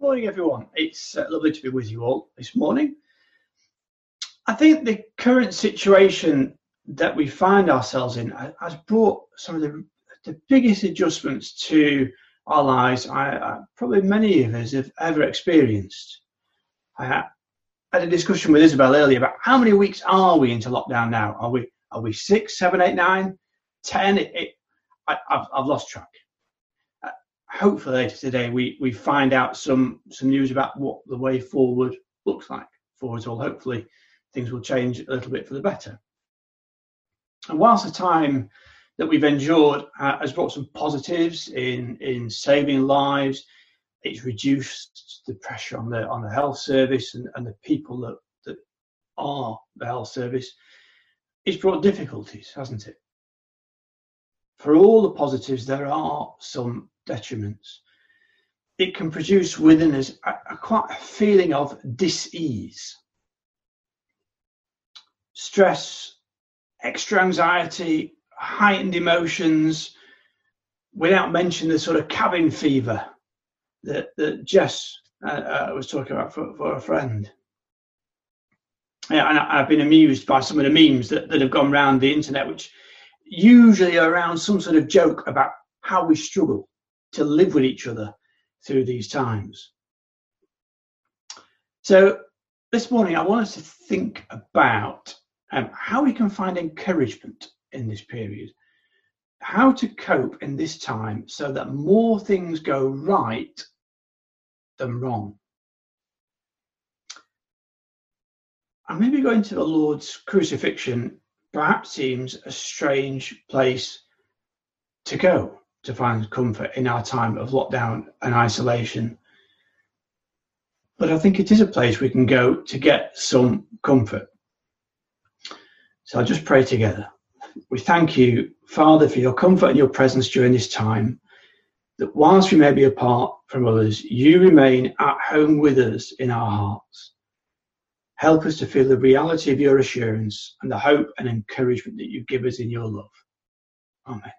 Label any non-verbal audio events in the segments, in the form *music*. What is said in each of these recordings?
Morning, everyone. It's uh, lovely to be with you all this morning. I think the current situation that we find ourselves in has brought some of the, the biggest adjustments to our lives I, I, probably many of us have ever experienced. I had a discussion with Isabel earlier about how many weeks are we into lockdown now? Are we are we six, seven, eight, nine, ten? It, it, I, have I've lost track hopefully later today we, we find out some some news about what the way forward looks like for us all. Hopefully things will change a little bit for the better. And whilst the time that we've endured uh, has brought some positives in in saving lives, it's reduced the pressure on the on the health service and, and the people that, that are the health service. It's brought difficulties, hasn't it? For all the positives, there are some detriments. It can produce within us a, a quite a feeling of dis-ease, stress, extra anxiety, heightened emotions, without mentioning the sort of cabin fever that, that Jess uh, uh, was talking about for, for a friend. Yeah, and I, have been amused by some of the memes that, that have gone around the internet, which usually are around some sort of joke about how we struggle to live with each other through these times. So, this morning I want us to think about um, how we can find encouragement in this period, how to cope in this time so that more things go right than wrong. And maybe going to the Lord's crucifixion perhaps seems a strange place to go to find comfort in our time of lockdown and isolation. But I think it is a place we can go to get some comfort. So I'll just pray together. We thank you, Father, for your comfort and your presence during this time, that whilst we may be apart from others, you remain at home with us in our hearts. Help us to feel the reality of your assurance and the hope and encouragement that you give us in your love. Amen.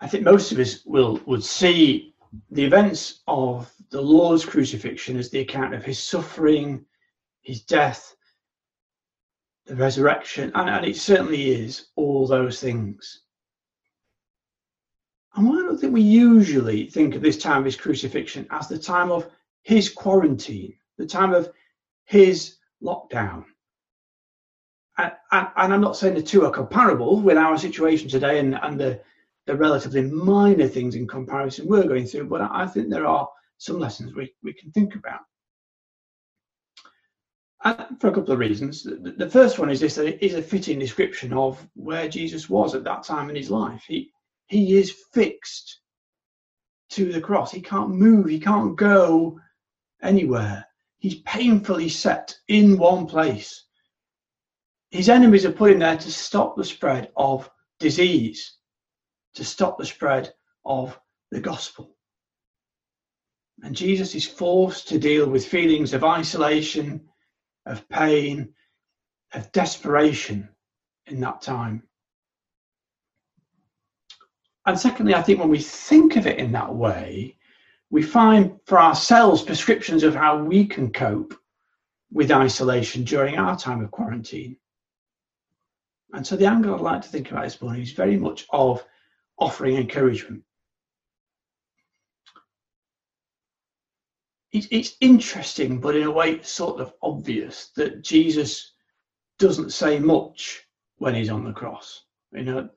I think most of us will would see the events of the Lord's crucifixion as the account of his suffering, his death, the resurrection, and, and it certainly is all those things. And I don't think we usually think of this time of his crucifixion as the time of his quarantine, the time of his lockdown. And, and, and I'm not saying the two are comparable with our situation today and, and the relatively minor things in comparison we're going through, but I think there are some lessons we, we can think about. And for a couple of reasons. The, the first one is this that it is a fitting description of where Jesus was at that time in his life. He, he is fixed to the cross. He can't move, he can't go anywhere. He's painfully set in one place. His enemies are put in there to stop the spread of disease, to stop the spread of the gospel. And Jesus is forced to deal with feelings of isolation, of pain, of desperation in that time. And secondly, I think when we think of it in that way, we find for ourselves prescriptions of how we can cope with isolation during our time of quarantine. And so the angle I'd like to think about this morning is very much of offering encouragement. It's, it's interesting, but in a way, sort of obvious that Jesus doesn't say much when he's on the cross. You know,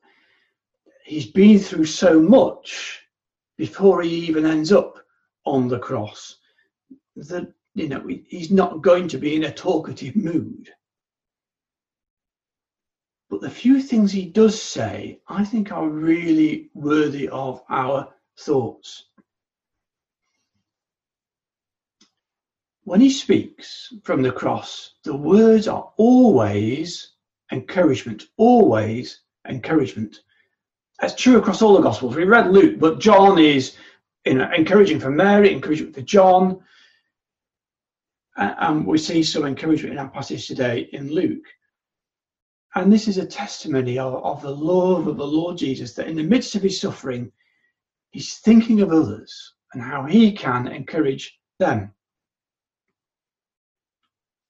he's been through so much before he even ends up on the cross that you know he's not going to be in a talkative mood but the few things he does say, I think, are really worthy of our thoughts. When he speaks from the cross, the words are always encouragement, always encouragement. That's true across all the Gospels. We read Luke, but John is you know, encouraging for Mary, encouragement for John. And we see some encouragement in our passage today in Luke. And this is a testimony of, of the love of the Lord Jesus that in the midst of his suffering, he's thinking of others and how he can encourage them.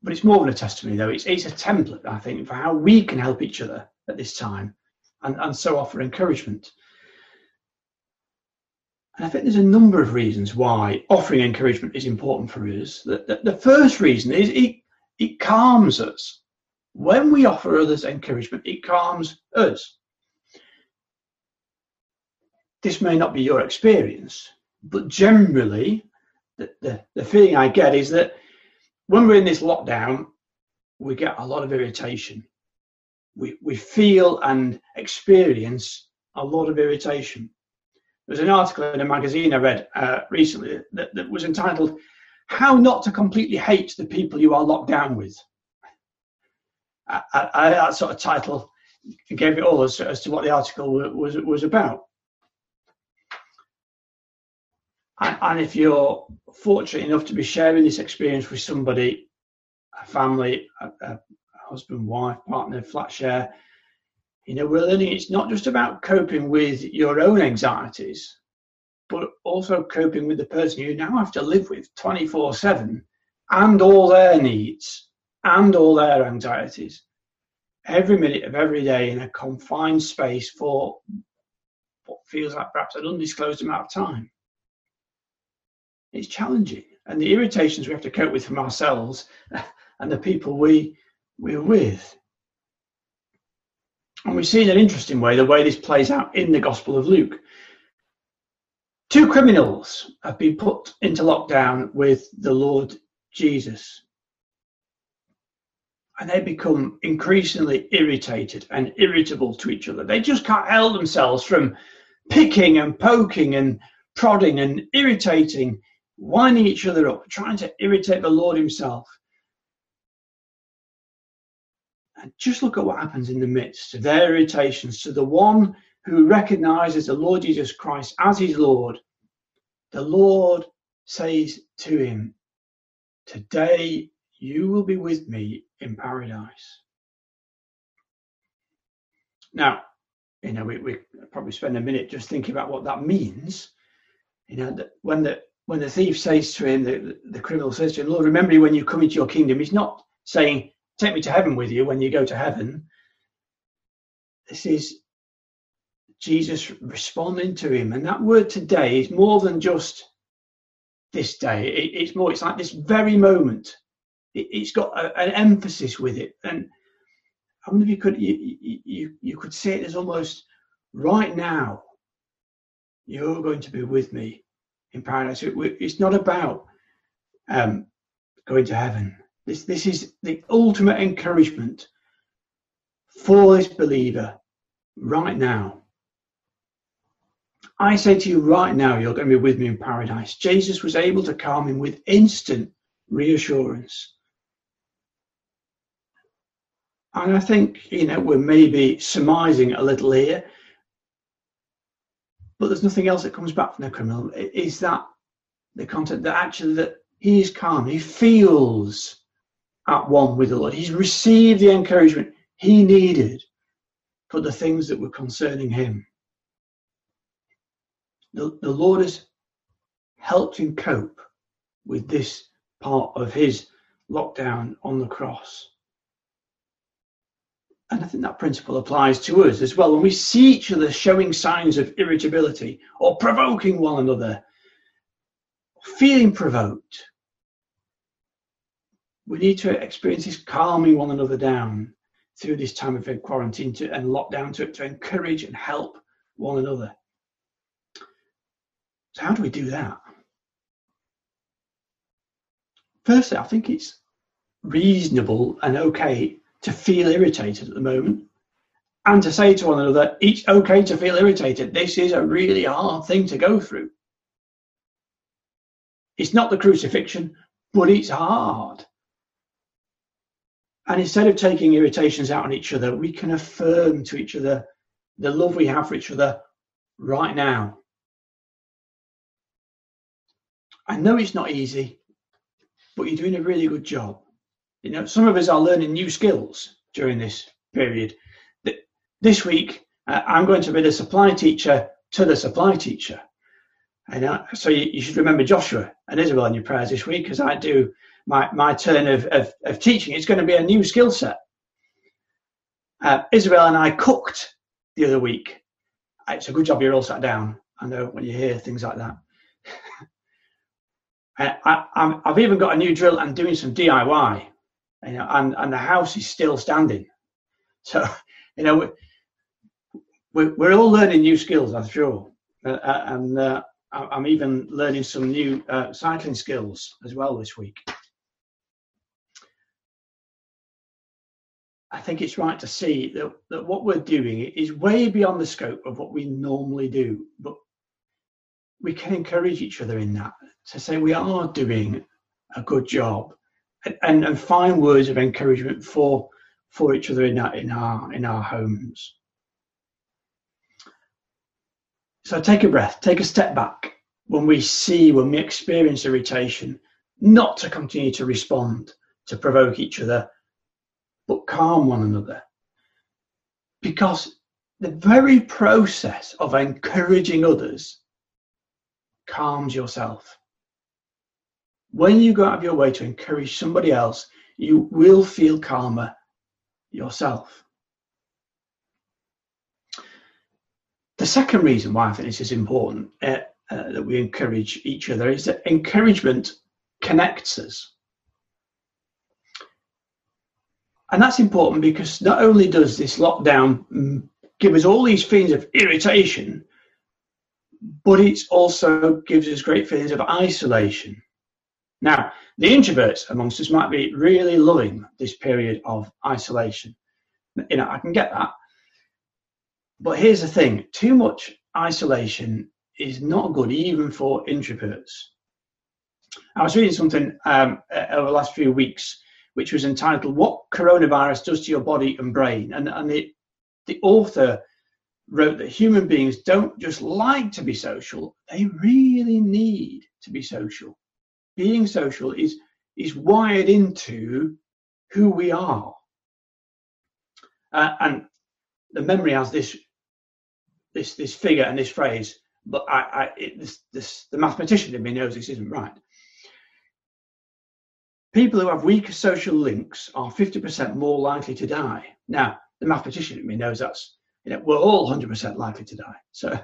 But it's more than a testimony, though. It's, it's a template, I think, for how we can help each other at this time and, and so offer encouragement. And I think there's a number of reasons why offering encouragement is important for us. The, the, the first reason is it, it calms us. When we offer others encouragement, it calms us. This may not be your experience, but generally, the, the, the feeling I get is that when we're in this lockdown, we get a lot of irritation. We, we feel and experience a lot of irritation. There's an article in a magazine I read uh, recently that, that was entitled "How Not to Completely Hate the People You Are Locked Down With." I, I, that sort of title gave it all as, as to what the article was was about. And, and if you're fortunate enough to be sharing this experience with somebody, a family, a, a husband, wife, partner, flat share, you know, we're learning it's not just about coping with your own anxieties, but also coping with the person you now have to live with 24 7 and all their needs and all their anxieties every minute of every day in a confined space for what feels like perhaps an undisclosed amount of time. It's challenging, and the irritations we have to cope with from ourselves *laughs* and the people we we're with and we see in an interesting way the way this plays out in the Gospel of Luke. Two criminals have been put into lockdown with the Lord Jesus. And they become increasingly irritated and irritable to each other. They just can't help themselves from picking and poking and prodding and irritating, winding each other up, trying to irritate the Lord Himself. And just look at what happens in the midst of their irritations to the one who recognizes the Lord Jesus Christ as his Lord. The Lord says to him, Today you will be with me in paradise. Now, you know, we, we probably spend a minute just thinking about what that means. You know, that when the when the thief says to him, the, the criminal says to him, Lord, remember when you come into your kingdom, he's not saying, take me to heaven with you when you go to heaven. This is Jesus responding to him. And that word today is more than just this day. It, it's more, it's like this very moment. It, has got a, an emphasis with it. And I wonder if you could, you, you, you could say it as almost right now, you're going to be with me in paradise. It, it's not about um, going to heaven. This, this is the ultimate encouragement for this believer right now. I say to you right now, you're going to be with me in paradise. Jesus was able to calm him with instant reassurance. And I think, you know, we're maybe surmising a little here, but there's nothing else that comes back from the criminal. Is that the content that actually that he is calm, he feels at one with the Lord. He's received the encouragement he needed for the things that were concerning him. The, the Lord has helped him cope with this part of his lockdown on the cross. And I think that principle applies to us as well. When we see each other showing signs of irritability or provoking one another, feeling provoked, we need to experience this calming one another down through this time of quarantine to, and lockdown to, to encourage and help one another. So, how do we do that? Firstly, I think it's reasonable and okay to feel irritated at the moment and to say to one another, it's okay to feel irritated. This is a really hard thing to go through. It's not the crucifixion, but it's hard. And instead of taking irritations out on each other, we can affirm to each other the love we have for each other right now. I know it's not easy, but you're doing a really good job. You know, some of us are learning new skills during this period. This week, uh, I'm going to be the supply teacher to the supply teacher. And uh, so you, you, should remember Joshua and Isabel in your prayers this week as I do my, my turn of, of, of teaching. It's going to be a new skill set. Uh, Isabel and I cooked the other week. It's a good job you're all sat down. I know when you hear things like that. *laughs* I, have even got a new drill and doing some DIY, you know, and, and the house is still standing. So, *laughs* you know, we're, we're all learning new skills, I'm sure. Uh, uh and uh, I'm even learning some new uh, cycling skills as well this week. I think it's right to see that, that what we're doing is way beyond the scope of what we normally do, but we can encourage each other in that to say we are doing a good job and, and find words of encouragement for for each other in our in our in our homes. So take a breath, take a step back when we see, when we experience irritation, not to continue to respond, to provoke each other, but calm one another. Because the very process of encouraging others calms yourself. When you go out of your way to encourage somebody else, you will feel calmer yourself. The second reason why I think this is important uh, uh, that we encourage each other is that encouragement connects us. And that's important because not only does this lockdown mm, give us all these feelings of irritation, but it also gives us great feelings of isolation. Now, the introverts amongst us might be really loving this period of isolation. You know, I can get that. But here's the thing too much isolation is not good, even for introverts. I was reading something um, over the last few weeks, which was entitled What Coronavirus Does to Your Body and Brain. And, and the, the author wrote that human beings don't just like to be social, they really need to be social. Being social is, is wired into who we are. Uh, and the memory has this this this figure and this phrase, but I, I it, this, this the mathematician in me knows this isn't right. People who have weaker social links are 50% more likely to die. Now, the mathematician in me knows that's you know we're all 100% likely to die. So,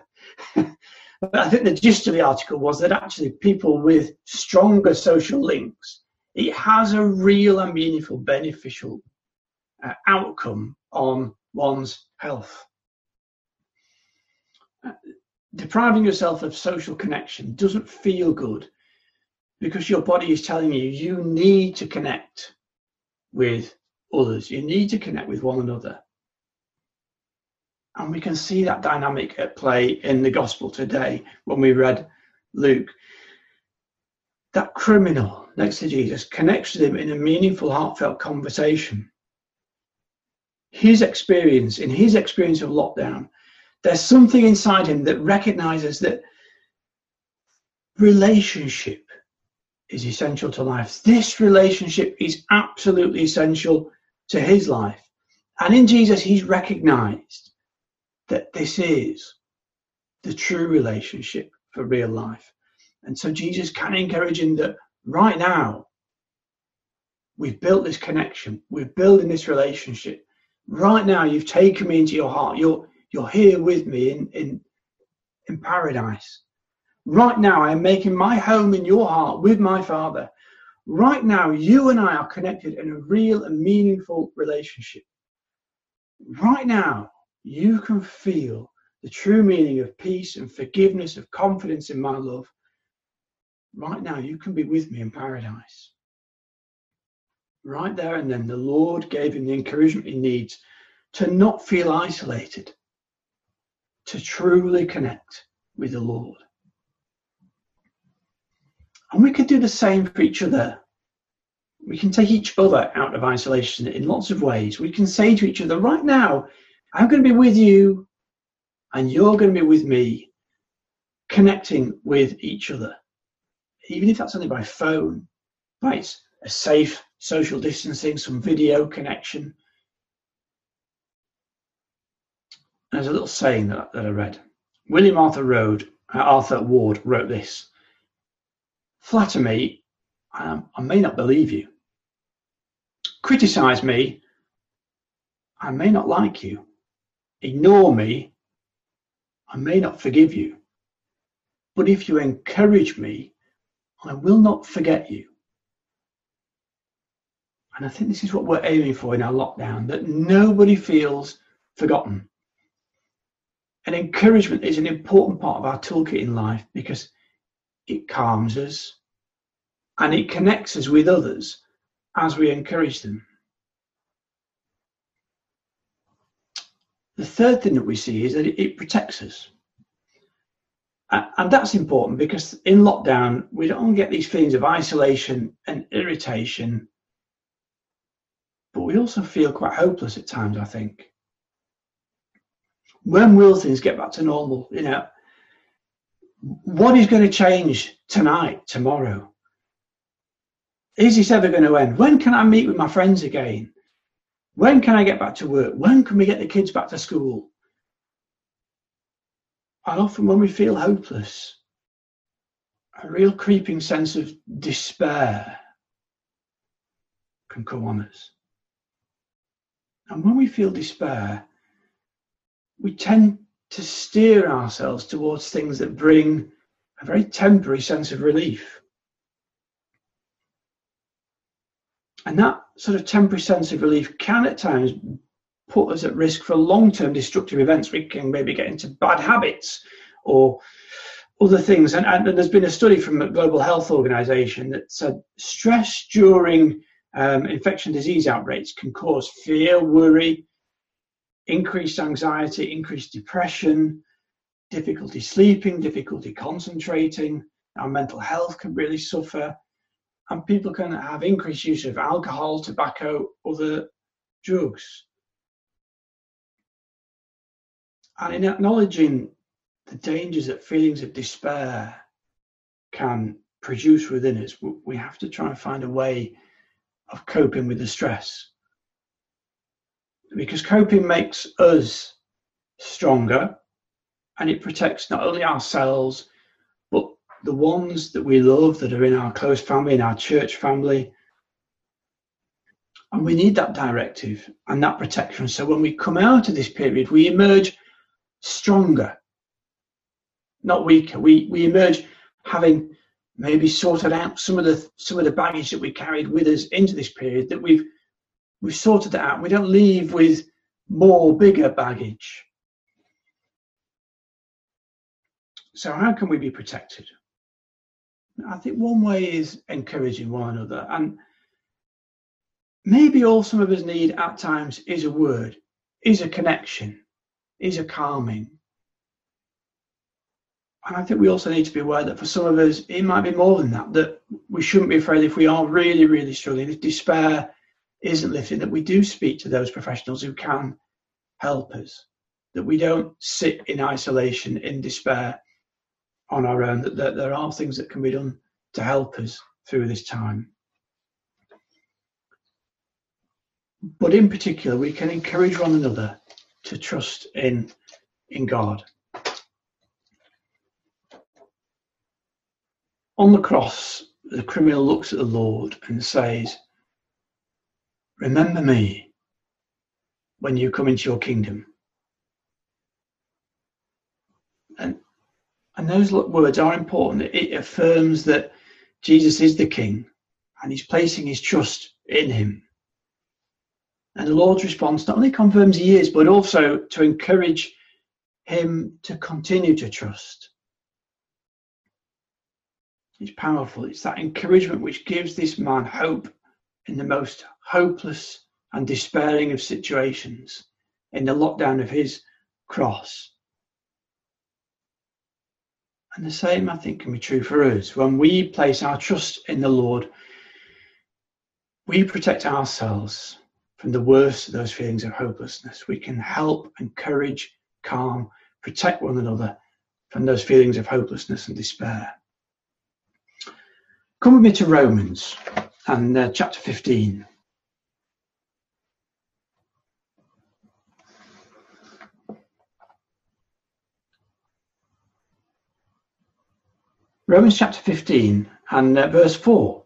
*laughs* but I think the gist of the article was that actually people with stronger social links, it has a real and meaningful beneficial uh, outcome on one's health depriving yourself of social connection doesn't feel good because your body is telling you you need to connect with others. You need to connect with one another. And we can see that dynamic at play in the gospel today when we read Luke. That criminal next to Jesus connects with him in a meaningful, heartfelt conversation. His experience, in his experience of lockdown, there's something inside him that recognizes that relationship is essential to life. This relationship is absolutely essential to his life. And in Jesus, he's recognized that this is the true relationship for real life. And so Jesus can encourage him that right now, we've built this connection, we're building this relationship. Right now, you've taken me into your heart. You're, you're here with me in, in, in paradise. Right now, I am making my home in your heart with my Father. Right now, you and I are connected in a real and meaningful relationship. Right now, you can feel the true meaning of peace and forgiveness, of confidence in my love. Right now, you can be with me in paradise. Right there and then, the Lord gave him the encouragement he needs to not feel isolated, to truly connect with the Lord. And we could do the same for each other. We can take each other out of isolation in lots of ways. We can say to each other, right now, I'm going to be with you, and you're going to be with me, connecting with each other. Even if that's only by phone, by a safe social distancing, some video connection, there's a little saying that, that I read. William Arthur, Road, uh, Arthur Ward wrote this Flatter me, I may not believe you. Criticize me, I may not like you. Ignore me, I may not forgive you. But if you encourage me, I will not forget you. And I think this is what we're aiming for in our lockdown that nobody feels forgotten. And encouragement is an important part of our toolkit in life because it calms us and it connects us with others as we encourage them. The third thing that we see is that it, protects us. And that's important because in lockdown, we don't get these feelings of isolation and irritation, but we also feel quite hopeless at times, I think. When will things get back to normal? You know, what is going to change tonight, tomorrow? Is this ever going to end? When can I meet with my friends again? When can I get back to work? When can we get the kids back to school? And often when we feel hopeless, a real creeping sense of despair can come on us. And when we feel despair, we tend to steer ourselves towards things that bring a very temporary sense of relief. And that sort of temporary sense of relief can at times put us at risk for long term destructive events. We can maybe get into bad habits or other things. And, and, there's been a study from the Global Health Organization that said stress during um, infection disease outbreaks can cause fear, worry, increased anxiety, increased depression, difficulty sleeping, difficulty concentrating. Our mental health can really suffer and people can have increased use of alcohol, tobacco, other drugs. And in acknowledging the dangers that feelings of despair can produce within us, we have to try and find a way of coping with the stress. Because coping makes us stronger and it protects not only ourselves, the ones that we love that are in our close family, in our church family. And we need that directive and that protection. So when we come out of this period, we emerge stronger, not weaker. We, we emerge having maybe sorted out some of the some of the baggage that we carried with us into this period that we've we've sorted that out. We don't leave with more bigger baggage. So how can we be protected? I think one way is encouraging one another. And maybe all some of us need at times is a word, is a connection, is a calming. And I think we also need to be aware that for some of us, it might be more than that, that we shouldn't be afraid if we are really, really struggling, if despair isn't lifting, that we do speak to those professionals who can help us, that we don't sit in isolation, in despair, on our own, that, that there are things that can be done to help us through this time. But in particular, we can encourage one another to trust in, in God. On the cross, the criminal looks at the Lord and says, Remember me when you come into your kingdom. And and those words are important. It affirms that Jesus is the King and he's placing his trust in him. And the Lord's response not only confirms he is, but also to encourage him to continue to trust. It's powerful. It's that encouragement which gives this man hope in the most hopeless and despairing of situations, in the lockdown of his cross. And the same, I think, can be true for us. When we place our trust in the Lord, we protect ourselves from the worst of those feelings of hopelessness. We can help, encourage, calm, protect one another from those feelings of hopelessness and despair. Come with me to Romans and uh, chapter 15. Romans chapter 15 and uh, verse 4.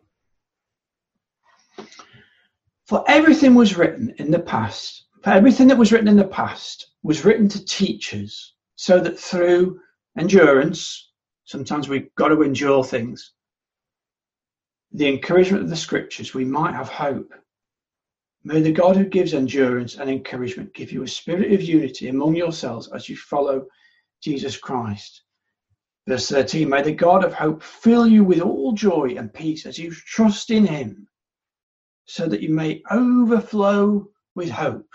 For everything was written in the past, for everything that was written in the past was written to teach us, so that through endurance, sometimes we've got to endure things, the encouragement of the scriptures, we might have hope. May the God who gives endurance and encouragement give you a spirit of unity among yourselves as you follow Jesus Christ. Verse 13 May the God of hope fill you with all joy and peace as you trust in him, so that you may overflow with hope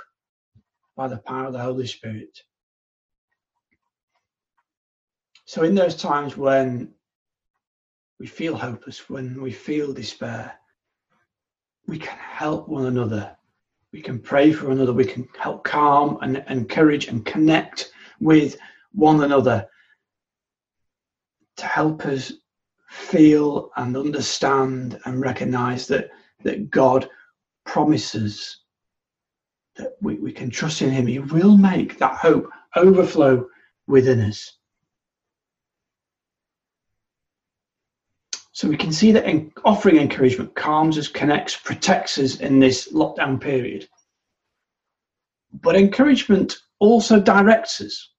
by the power of the Holy Spirit. So, in those times when we feel hopeless, when we feel despair, we can help one another. We can pray for another. We can help calm and encourage and connect with one another to help us feel and understand and recognize that, that God promises that we, we can trust in Him. He will make that hope overflow within us. So we can see that in offering encouragement calms us, connects, protects us in this lockdown period. But encouragement also directs us.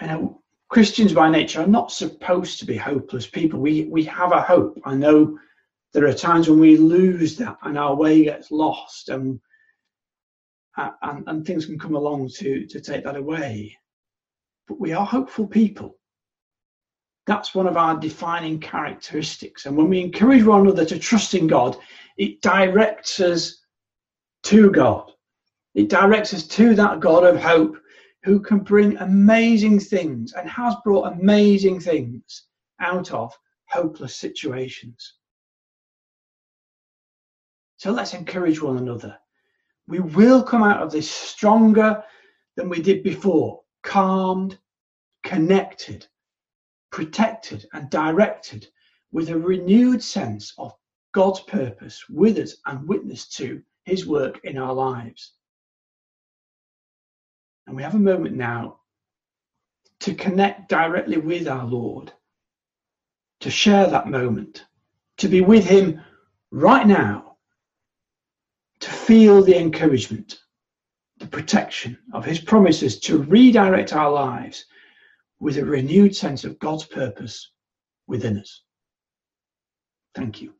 You know, Christians by nature are not supposed to be hopeless people. We we have a hope. I know there are times when we lose that and our way gets lost and uh, and, and things can come along to, to take that away. But we are hopeful people. That's one of our defining characteristics. And when we encourage one another to trust in God, it directs us to God. It directs us to that God of hope who can bring amazing things and has brought amazing things out of hopeless situations. So let's encourage one another. We will come out of this stronger than we did before, calmed, connected, protected, and directed with a renewed sense of God's purpose with us and witness to his work in our lives. And we have a moment now to connect directly with our Lord, to share that moment, to be with Him right now, to feel the encouragement, the protection of His promises to redirect our lives with a renewed sense of God's purpose within us. Thank you.